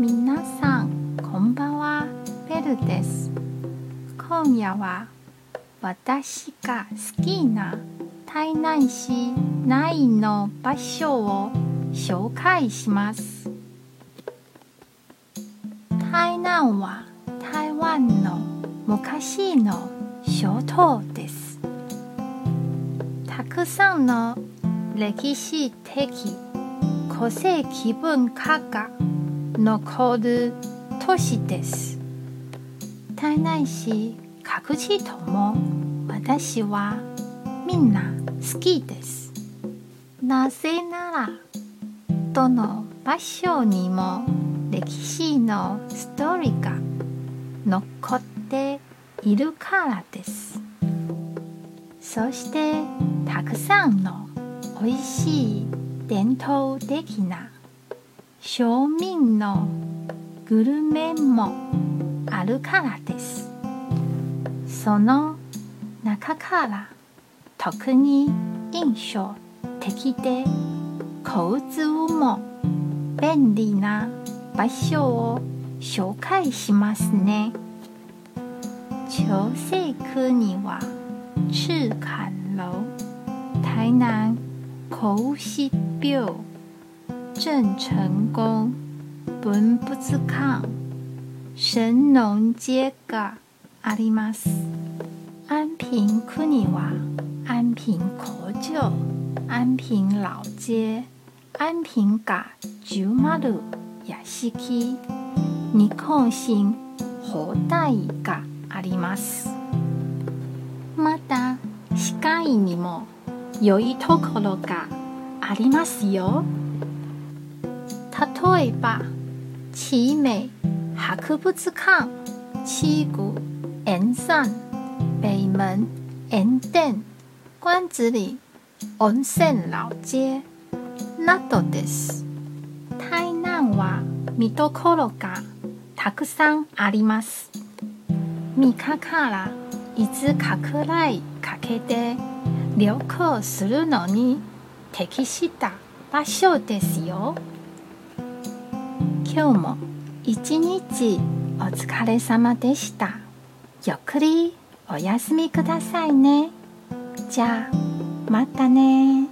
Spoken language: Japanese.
皆さんこんばんはベルです。今夜は私が好きな台南市内の場所を紹介します。台南は台湾の昔の首都です。たくさんの歴史的個性気分化が残る都市です。台南市各地とも私はみんな好きです。なぜならどの場所にも歴史のストーリーが残っているからです。そしてたくさんの美味しい伝統的な庶民のグルメもあるからです。その中から特に印象的で交通も便利な場所を紹介しますね。朝鮮区には赤坎楼台南孔子廟。郑成功文物館神農街があります安平区には安平工場安平老街安平が10屋敷日本新放題がありますまた歯科医にも良いところがありますよ例えば奇美博物館七谷円山北門塩店关子里温泉老街。などです。台南は見どころがたくさんあります。3日から5日くらいかけて旅行するのに適した場所ですよ。今日も一日お疲れ様でした。ゆっくりお休みくださいね。じゃあまたね。